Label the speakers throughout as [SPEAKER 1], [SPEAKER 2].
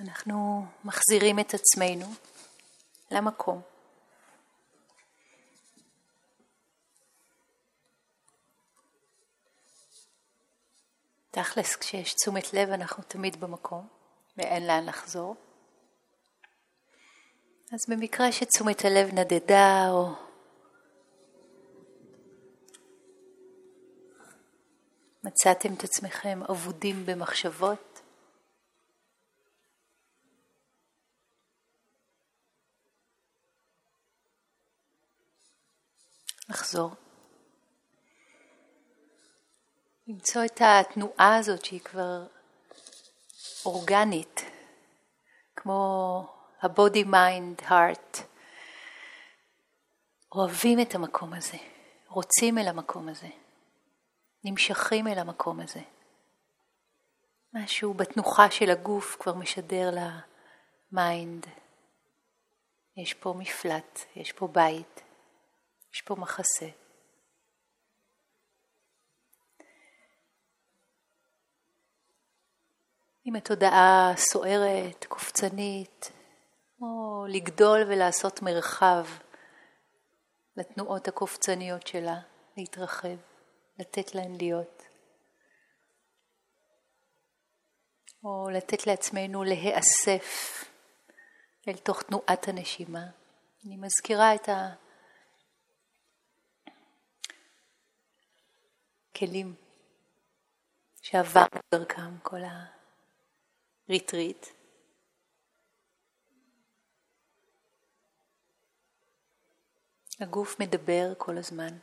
[SPEAKER 1] אנחנו מחזירים את עצמנו למקום. תכלס, כשיש תשומת לב אנחנו תמיד במקום ואין לאן לחזור. אז במקרה שתשומת הלב נדדה או מצאתם את עצמכם אבודים במחשבות, לחזור. למצוא את התנועה הזאת שהיא כבר אורגנית, כמו ה-body, mind, heart. אוהבים את המקום הזה, רוצים אל המקום הזה, נמשכים אל המקום הזה. משהו בתנוחה של הגוף כבר משדר ל mind. יש פה מפלט, יש פה בית, יש פה מחסה. עם התודעה סוערת, קופצנית, או לגדול ולעשות מרחב לתנועות הקופצניות שלה, להתרחב, לתת להן להיות. או לתת לעצמנו להיאסף אל תוך תנועת הנשימה. אני מזכירה את הכלים שעברנו דרכם כל הריטריט. הגוף מדבר כל הזמן.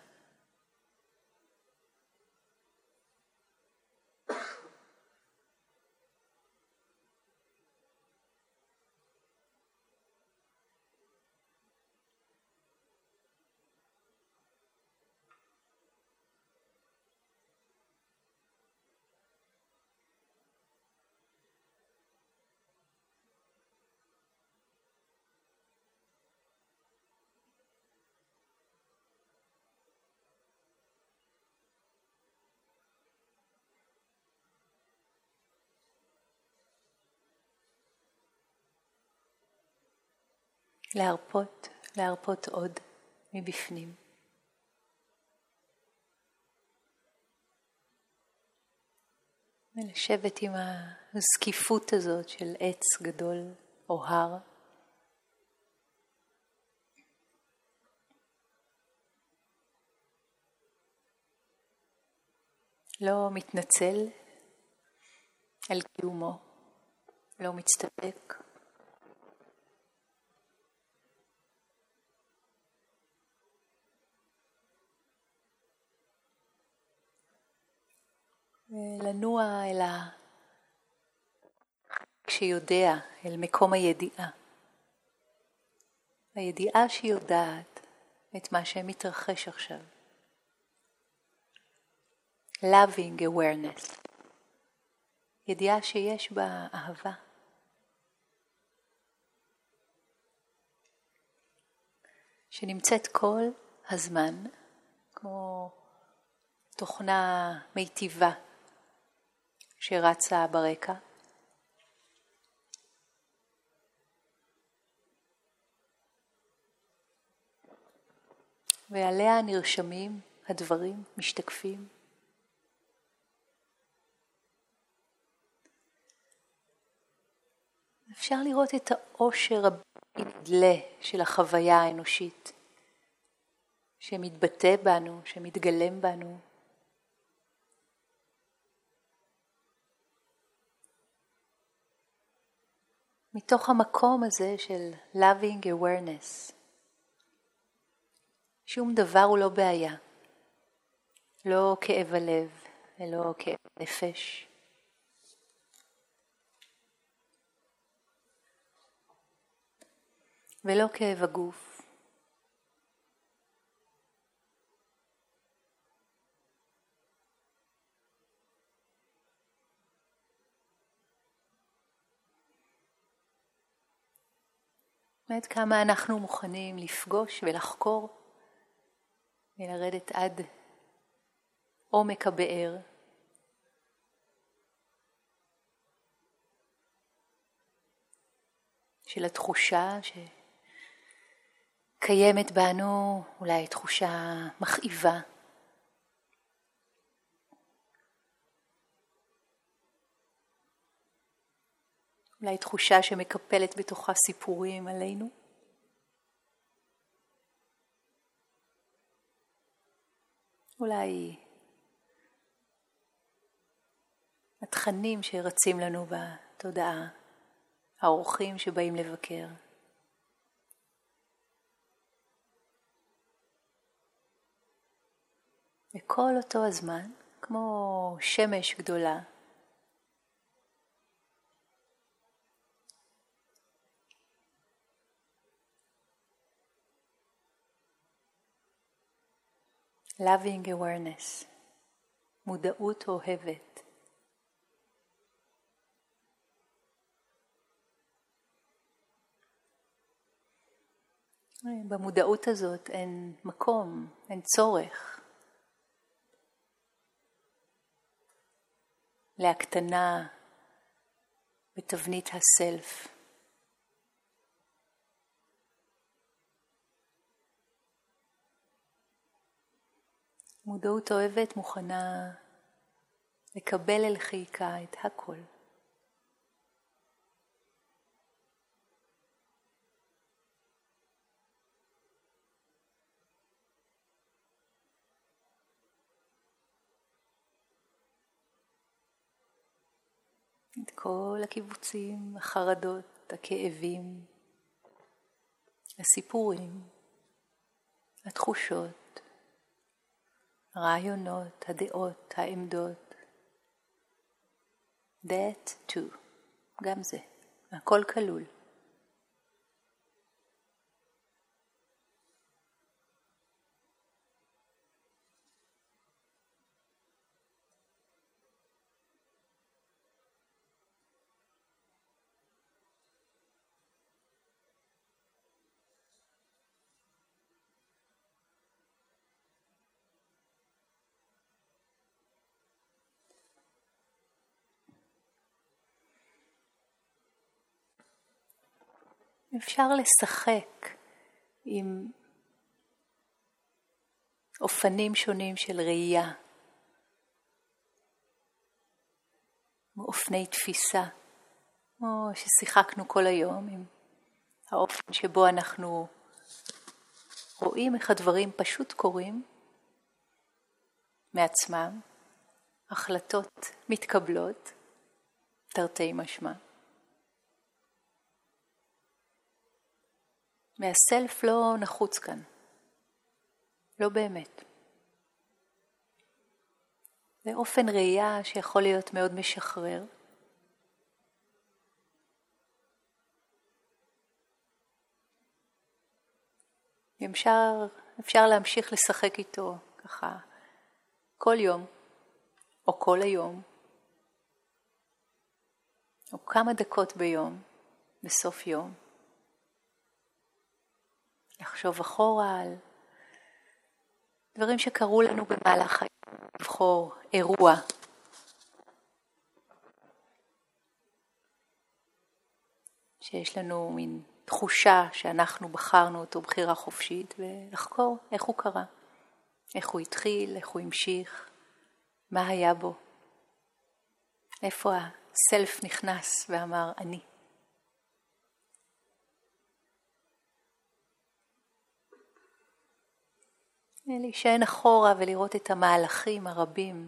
[SPEAKER 1] להרפות, להרפות עוד מבפנים. ולשבת עם הזקיפות הזאת של עץ גדול או הר. לא מתנצל על קיומו, לא מצטדק. לנוע אל ה... כשיודע, אל מקום הידיעה. הידיעה שיודעת את מה שמתרחש עכשיו. Loving awareness. ידיעה שיש בה אהבה. שנמצאת כל הזמן כמו תוכנה מיטיבה שרצה ברקע. ועליה נרשמים הדברים, משתקפים. אפשר לראות את העושר הנדלה של החוויה האנושית, שמתבטא בנו, שמתגלם בנו, מתוך המקום הזה של loving awareness. שום דבר הוא לא בעיה. לא כאב הלב ולא כאב נפש. ולא כאב הגוף. עד כמה אנחנו מוכנים לפגוש ולחקור ולרדת עד עומק הבאר. של התחושה שקיימת בנו, אולי תחושה מכאיבה. אולי תחושה שמקפלת בתוכה סיפורים עלינו. אולי התכנים שרצים לנו בתודעה, האורחים שבאים לבקר. וכל אותו הזמן, כמו שמש גדולה, loving awareness, מודעות אוהבת. במודעות הזאת אין מקום, אין צורך להקטנה בתבנית הסלף. מודעות אוהבת מוכנה לקבל אל חיקה את הכל. את כל הקיבוצים, החרדות, הכאבים, הסיפורים, התחושות, הרעיונות, הדעות, העמדות. That too, גם זה, הכל כלול. אפשר לשחק עם אופנים שונים של ראייה, אופני תפיסה, כמו ששיחקנו כל היום עם האופן שבו אנחנו רואים איך הדברים פשוט קורים מעצמם, החלטות מתקבלות, תרתי משמע. מהסלף לא נחוץ כאן. לא באמת. זה אופן ראייה שיכול להיות מאוד משחרר. אפשר, אפשר להמשיך לשחק איתו ככה כל יום, או כל היום, או כמה דקות ביום, בסוף יום. לחשוב אחורה על דברים שקרו לנו במהלך היום, לבחור אירוע. שיש לנו מין תחושה שאנחנו בחרנו אותו בחירה חופשית ולחקור איך הוא קרה, איך הוא התחיל, איך הוא המשיך, מה היה בו, איפה הסלף נכנס ואמר אני. להישען אחורה ולראות את המהלכים הרבים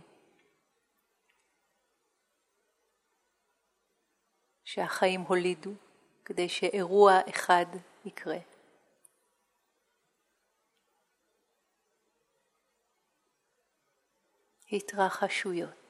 [SPEAKER 1] שהחיים הולידו כדי שאירוע אחד יקרה. התרחשויות.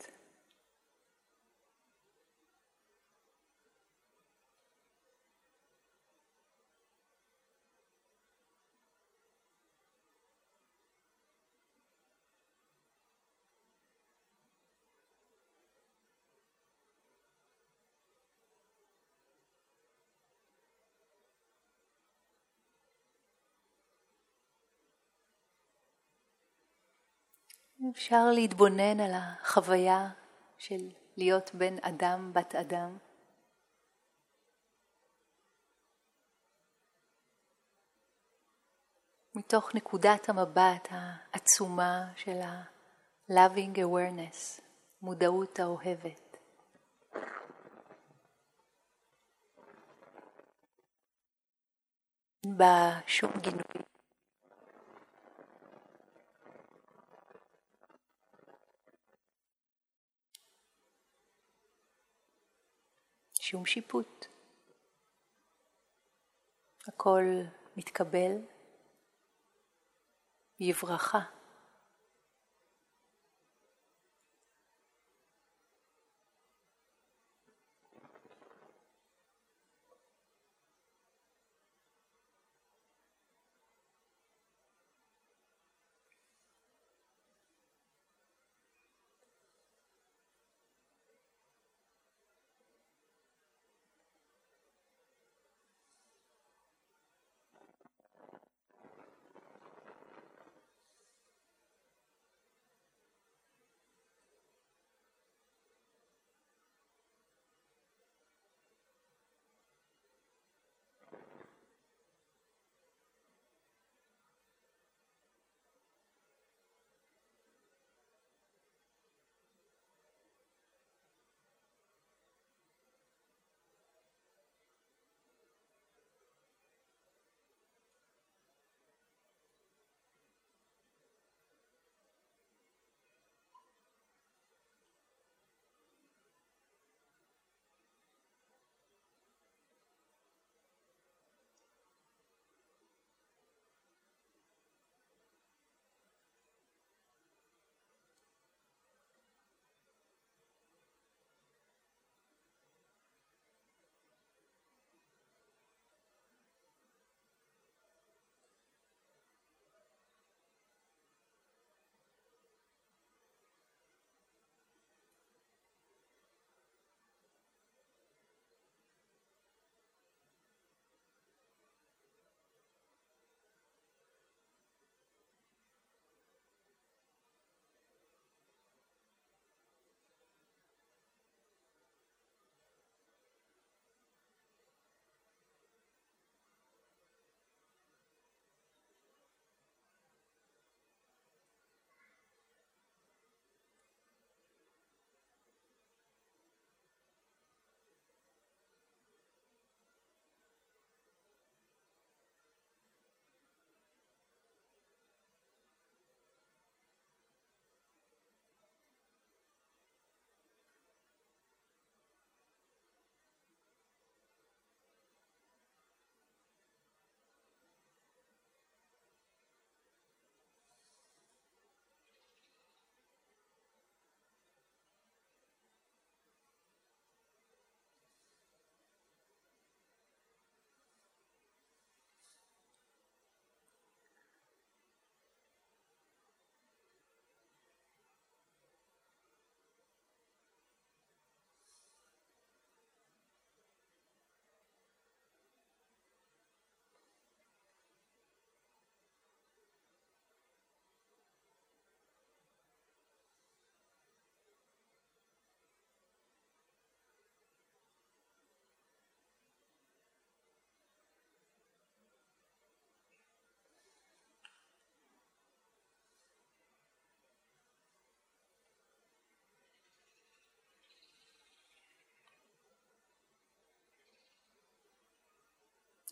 [SPEAKER 1] אפשר להתבונן על החוויה של להיות בן אדם, בת אדם. מתוך נקודת המבט העצומה של ה-loving awareness, מודעות האוהבת. בשום גינוי. שום שיפוט. הכל מתקבל בברכה.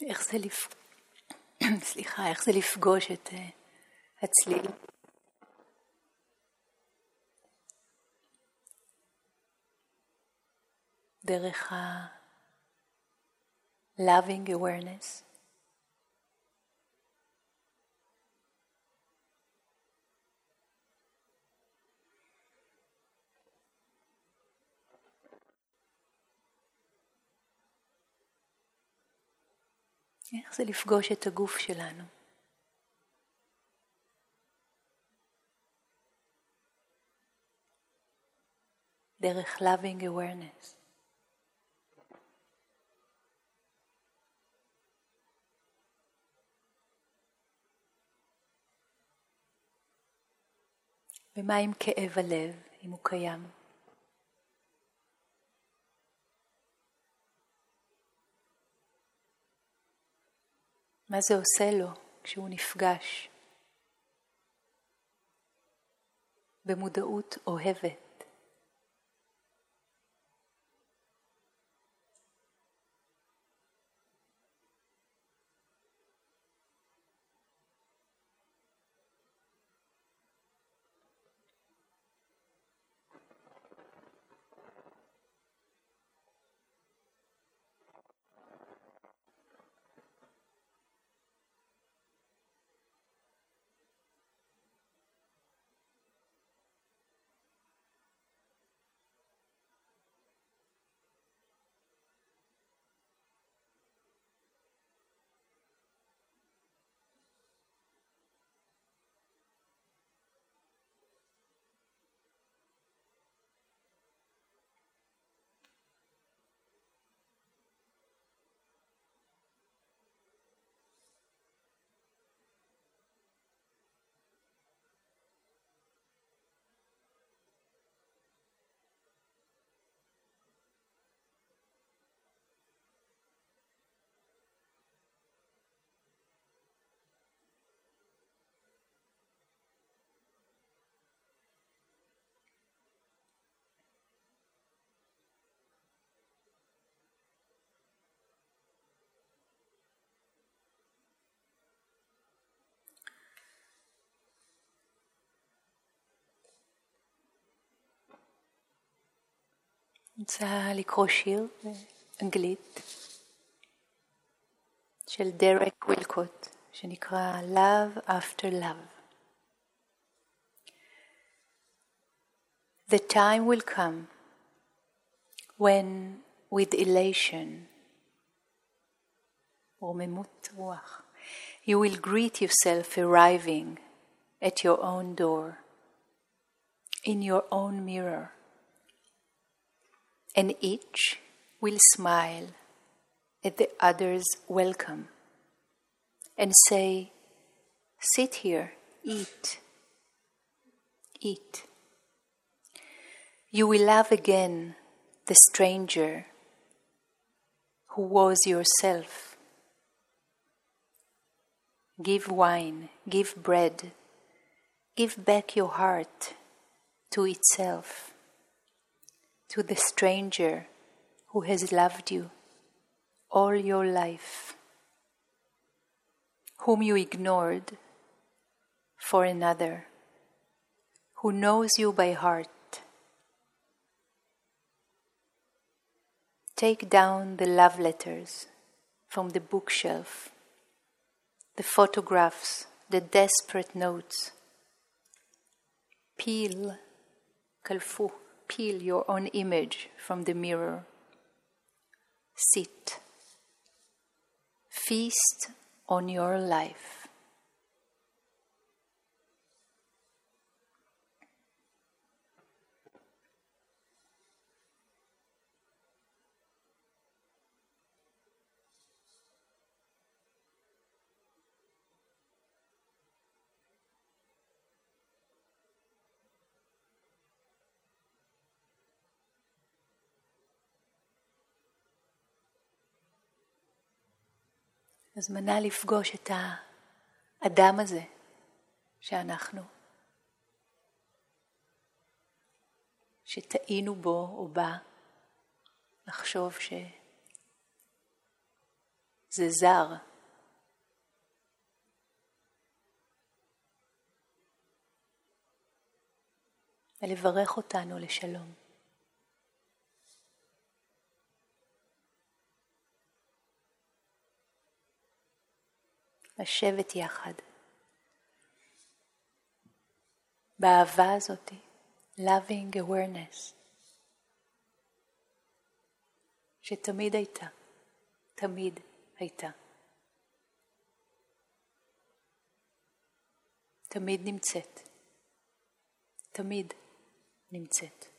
[SPEAKER 1] איך זה, לפ... סליחה, איך זה לפגוש את uh, הצליל? דרך ה-loving awareness. איך זה לפגוש את הגוף שלנו? דרך loving awareness. ומה עם כאב הלב, אם הוא קיים? מה זה עושה לו? כשהוא נפגש במודעות אוהבת. רוצה לקרוא שיר באנגלית של דרק וילקוט שנקרא Love After Love. The time will come when with elation רוממות רוח you will greet yourself arriving at your own door in your own mirror and each will smile at the other's welcome and say, Sit here, eat, eat. You will love again the stranger who was yourself. Give wine, give bread, give back your heart to itself to the stranger who has loved you all your life, whom you ignored for another, who knows you by heart. Take down the love letters from the bookshelf, the photographs, the desperate notes. Peel, kalfu peel your own image from the mirror. Sit. Feast on your life. הזמנה לפגוש את האדם הזה שאנחנו, שטעינו בו או בה, לחשוב שזה זר. ולברך אותנו לשלום. לשבת יחד. באהבה הזאתי, loving awareness, שתמיד הייתה, תמיד הייתה. תמיד נמצאת, תמיד נמצאת.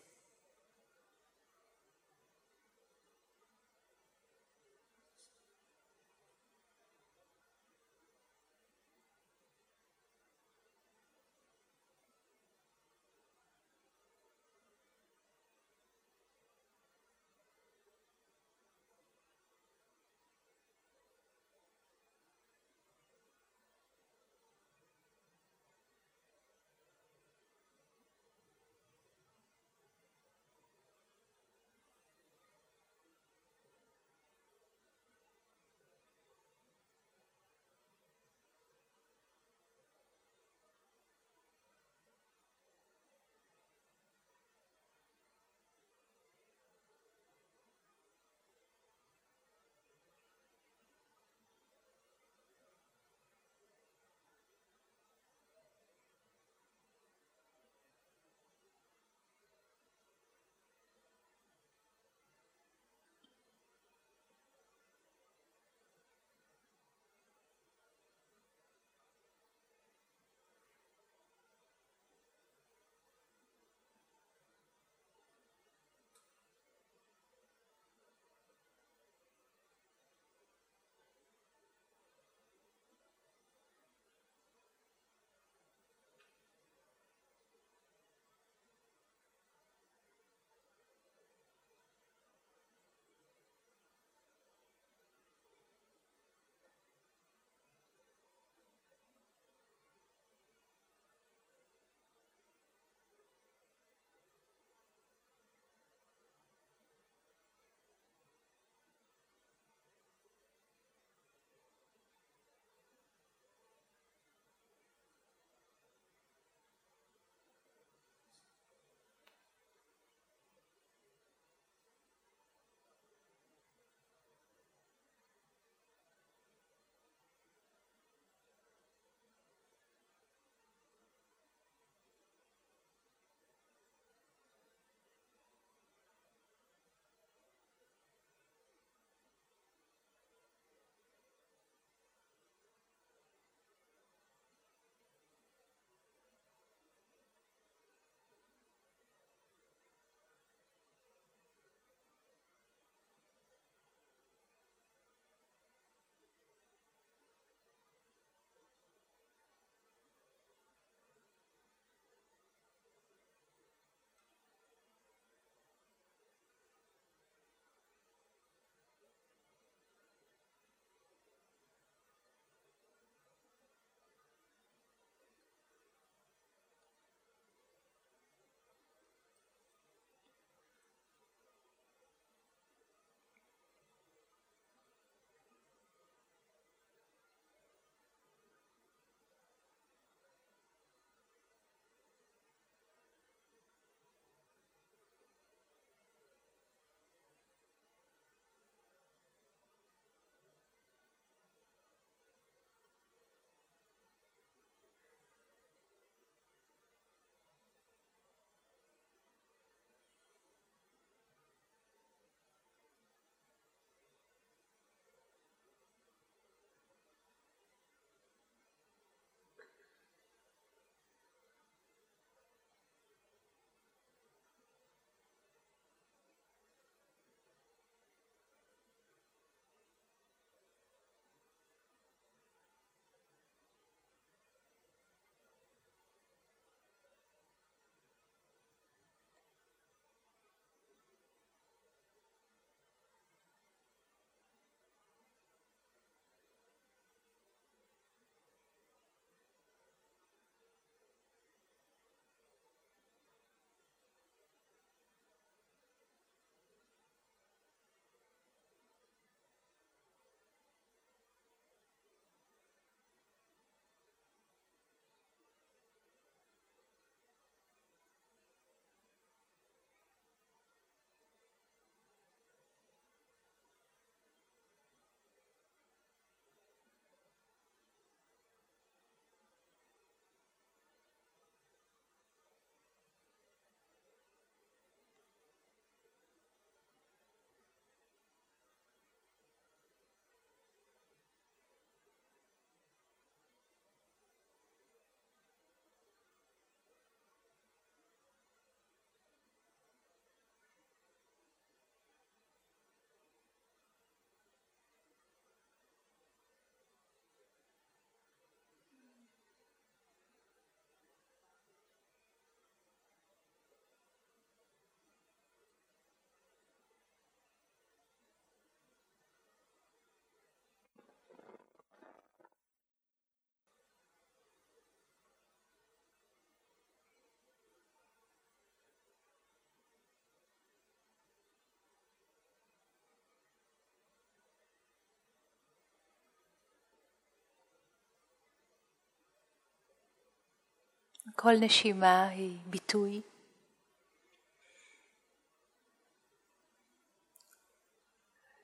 [SPEAKER 1] כל נשימה היא ביטוי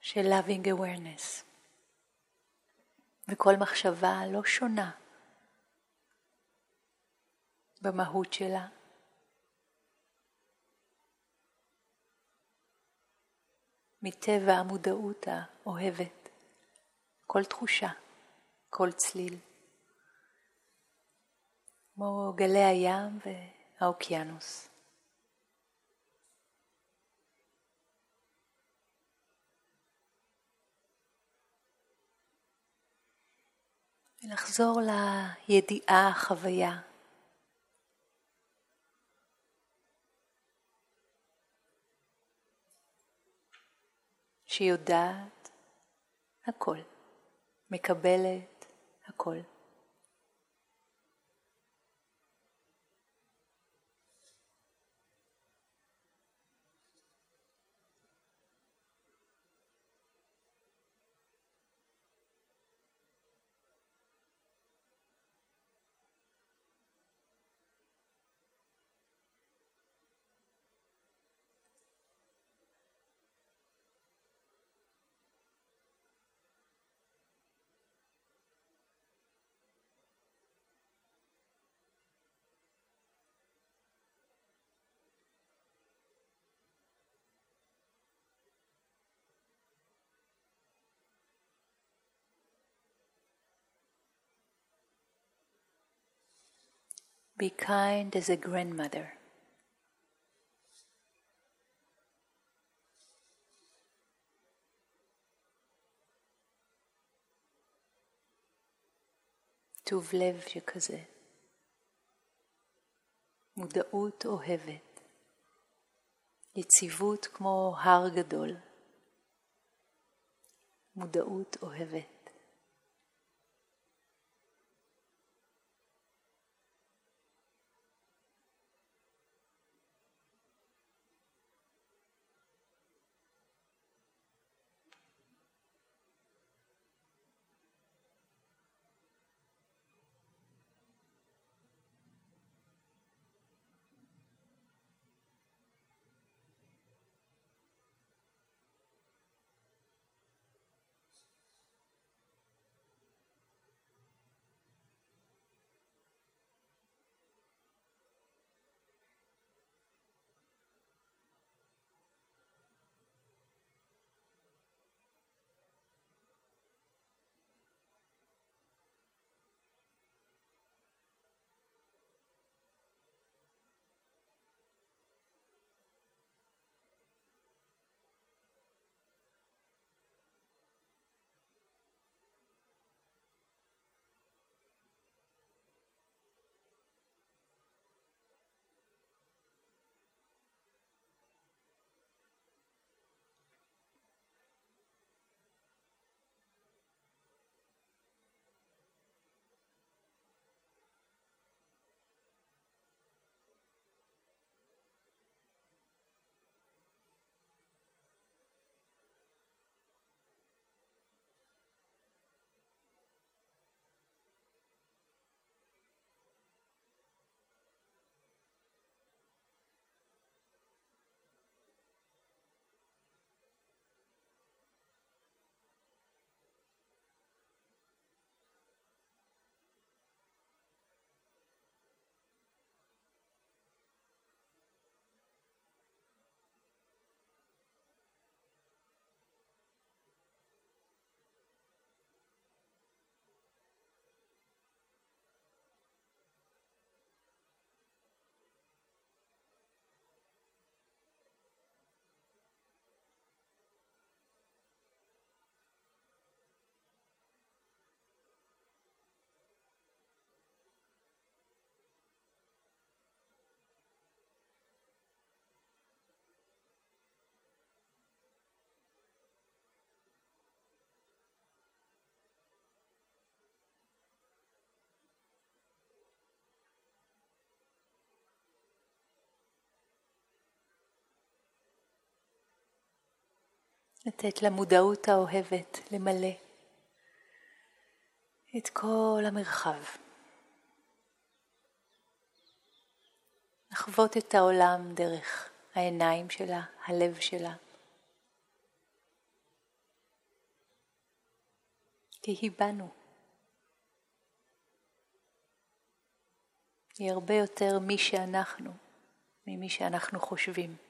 [SPEAKER 1] של loving awareness. וכל מחשבה לא שונה במהות שלה. מטבע המודעות האוהבת, כל תחושה, כל צליל, כמו גלי הים והאוקיינוס. ולחזור לידיעה, חוויה. שיודעת הכל, מקבלת הכל. Be kind as a grandmother. טוב לב שכזה, מודעות אוהבת, יציבות כמו הר גדול, מודעות אוהבת. לתת למודעות האוהבת למלא את כל המרחב. לחוות את העולם דרך העיניים שלה, הלב שלה. כי היא בנו. היא הרבה יותר מי שאנחנו, ממי שאנחנו חושבים.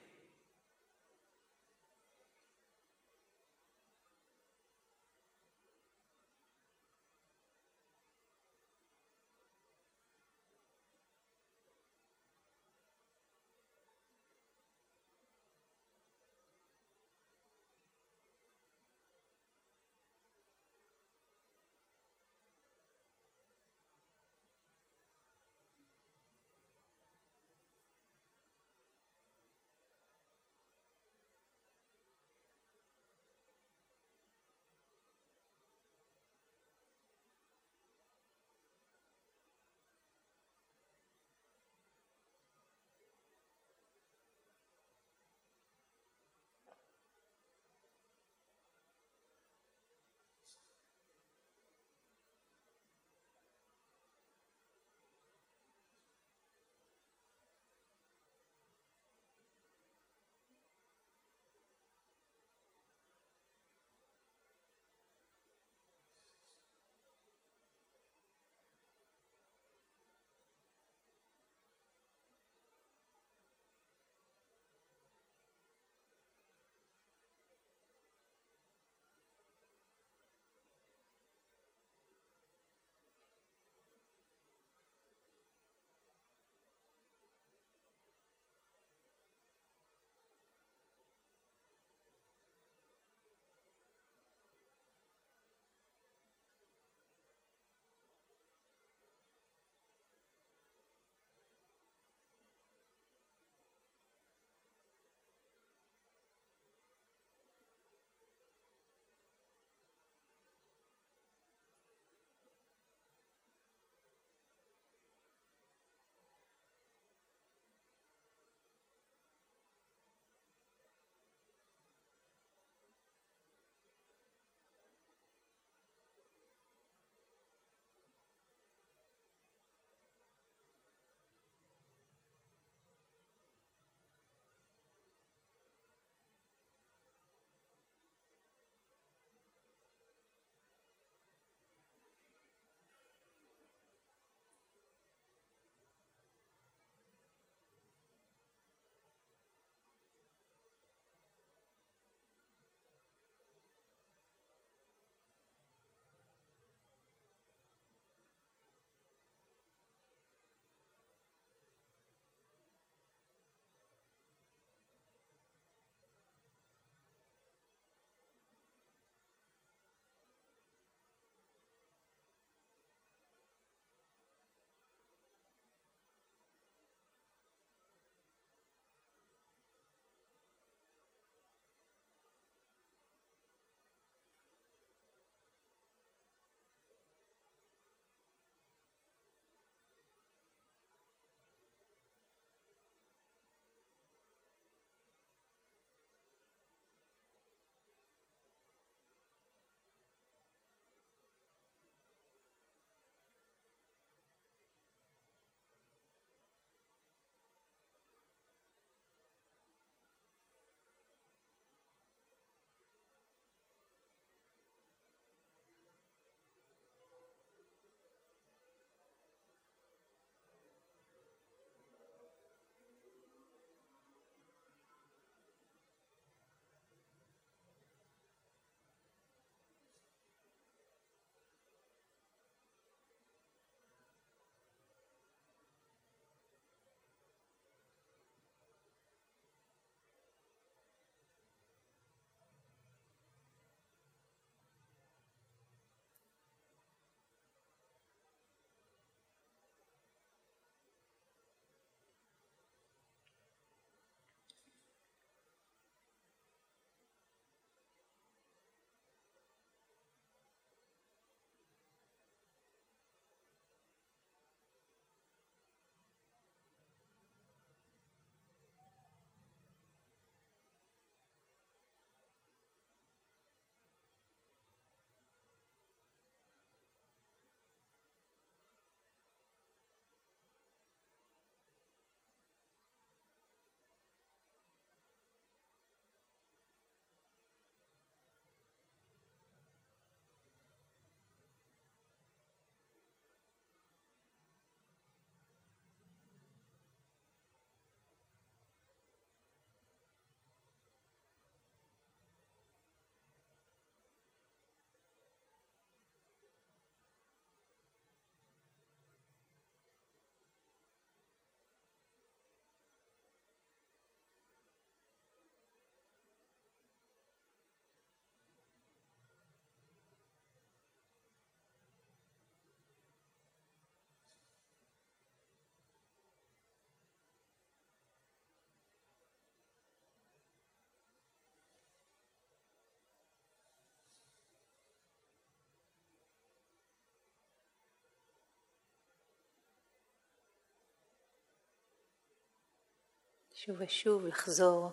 [SPEAKER 1] שוב ושוב לחזור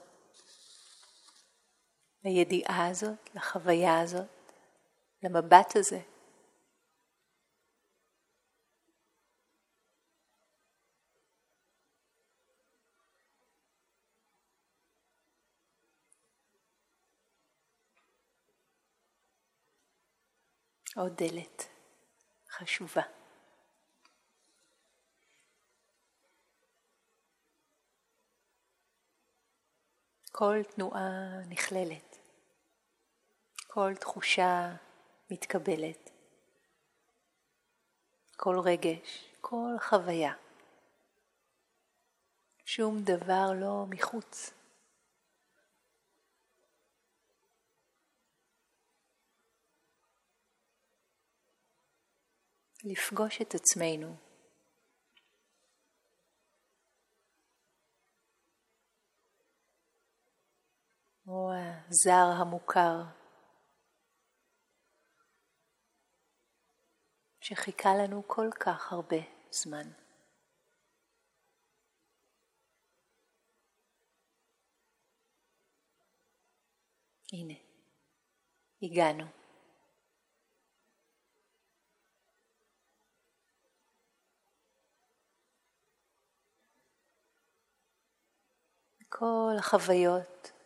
[SPEAKER 1] לידיעה הזאת, לחוויה הזאת, למבט הזה. עוד דלת חשובה. כל תנועה נכללת, כל תחושה מתקבלת, כל רגש, כל חוויה. שום דבר לא מחוץ. לפגוש את עצמנו או הזר המוכר שחיכה לנו כל כך הרבה זמן. הנה, הגענו. כל החוויות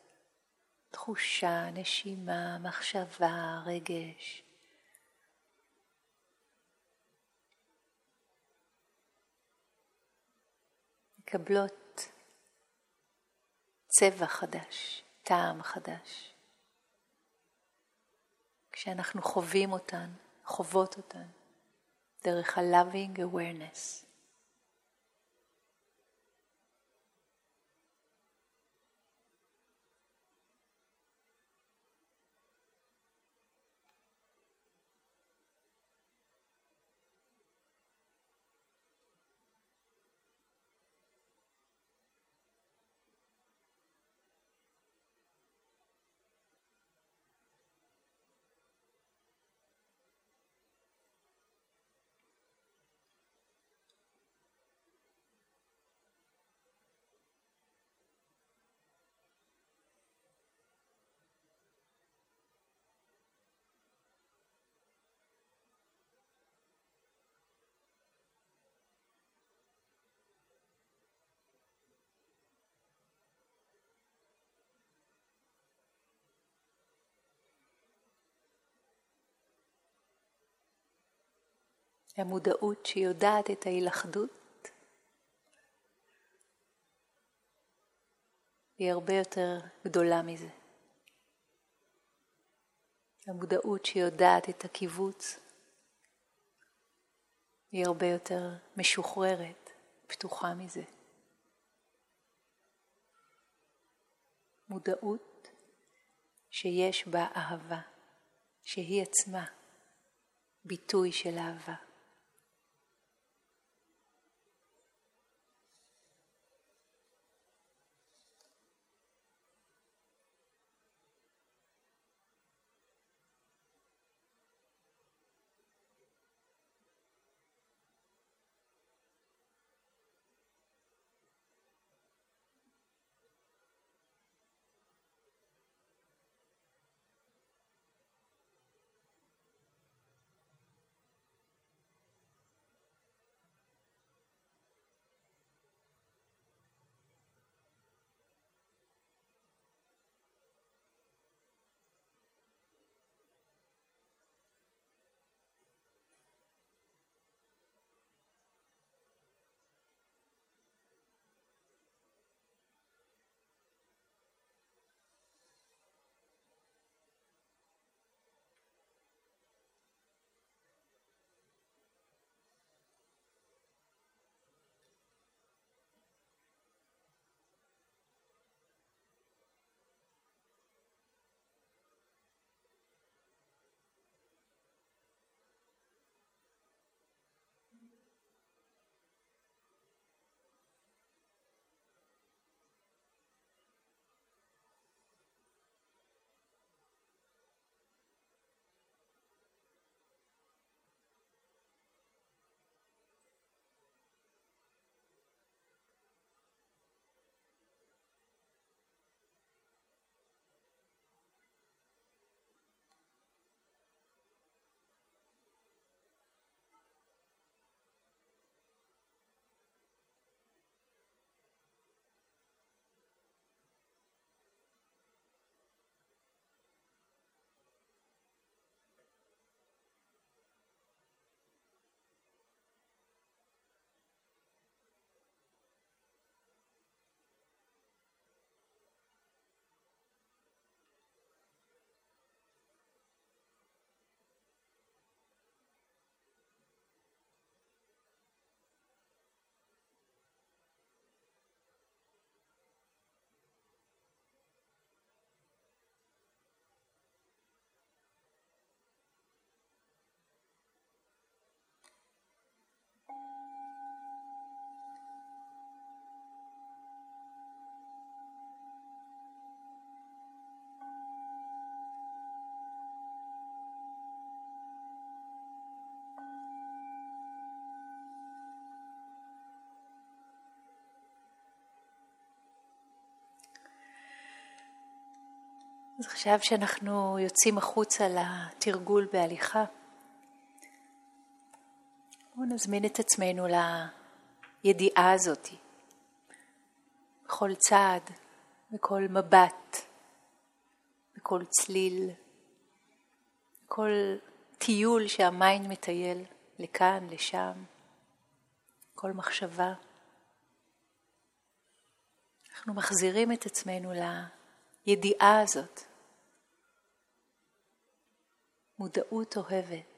[SPEAKER 1] תחושה, נשימה, מחשבה, רגש. מקבלות צבע חדש, טעם חדש. כשאנחנו חווים אותן, חוות אותן, דרך ה-loving awareness. המודעות שיודעת את ההילכדות היא הרבה יותר גדולה מזה. המודעות שיודעת את הקיבוץ היא הרבה יותר משוחררת, פתוחה מזה. מודעות שיש בה אהבה, שהיא עצמה ביטוי של אהבה. אז עכשיו שאנחנו יוצאים החוצה לתרגול בהליכה, בואו נזמין את עצמנו לידיעה הזאת. בכל צעד, בכל מבט, בכל צליל, בכל טיול שהמיינד מטייל לכאן, לשם, כל מחשבה. אנחנו מחזירים את עצמנו לידיעה הזאת. מודעות אוהבת.